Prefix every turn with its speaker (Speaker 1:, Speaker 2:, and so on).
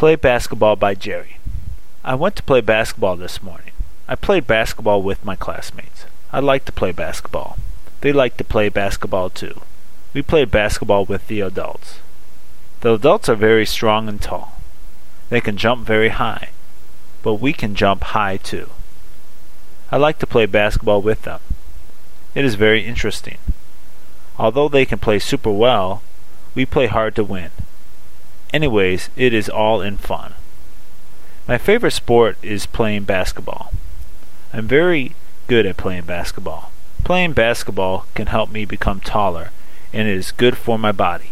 Speaker 1: Play Basketball by Jerry. I went to play basketball this morning. I played basketball with my classmates. I like to play basketball. They like to play basketball too. We played basketball with the adults. The adults are very strong and tall. They can jump very high, but we can jump high too. I like to play basketball with them. It is very interesting. Although they can play super well, we play hard to win. Anyways, it is all in fun. My favorite sport is playing basketball. I'm very good at playing basketball. Playing basketball can help me become taller, and it is good for my body.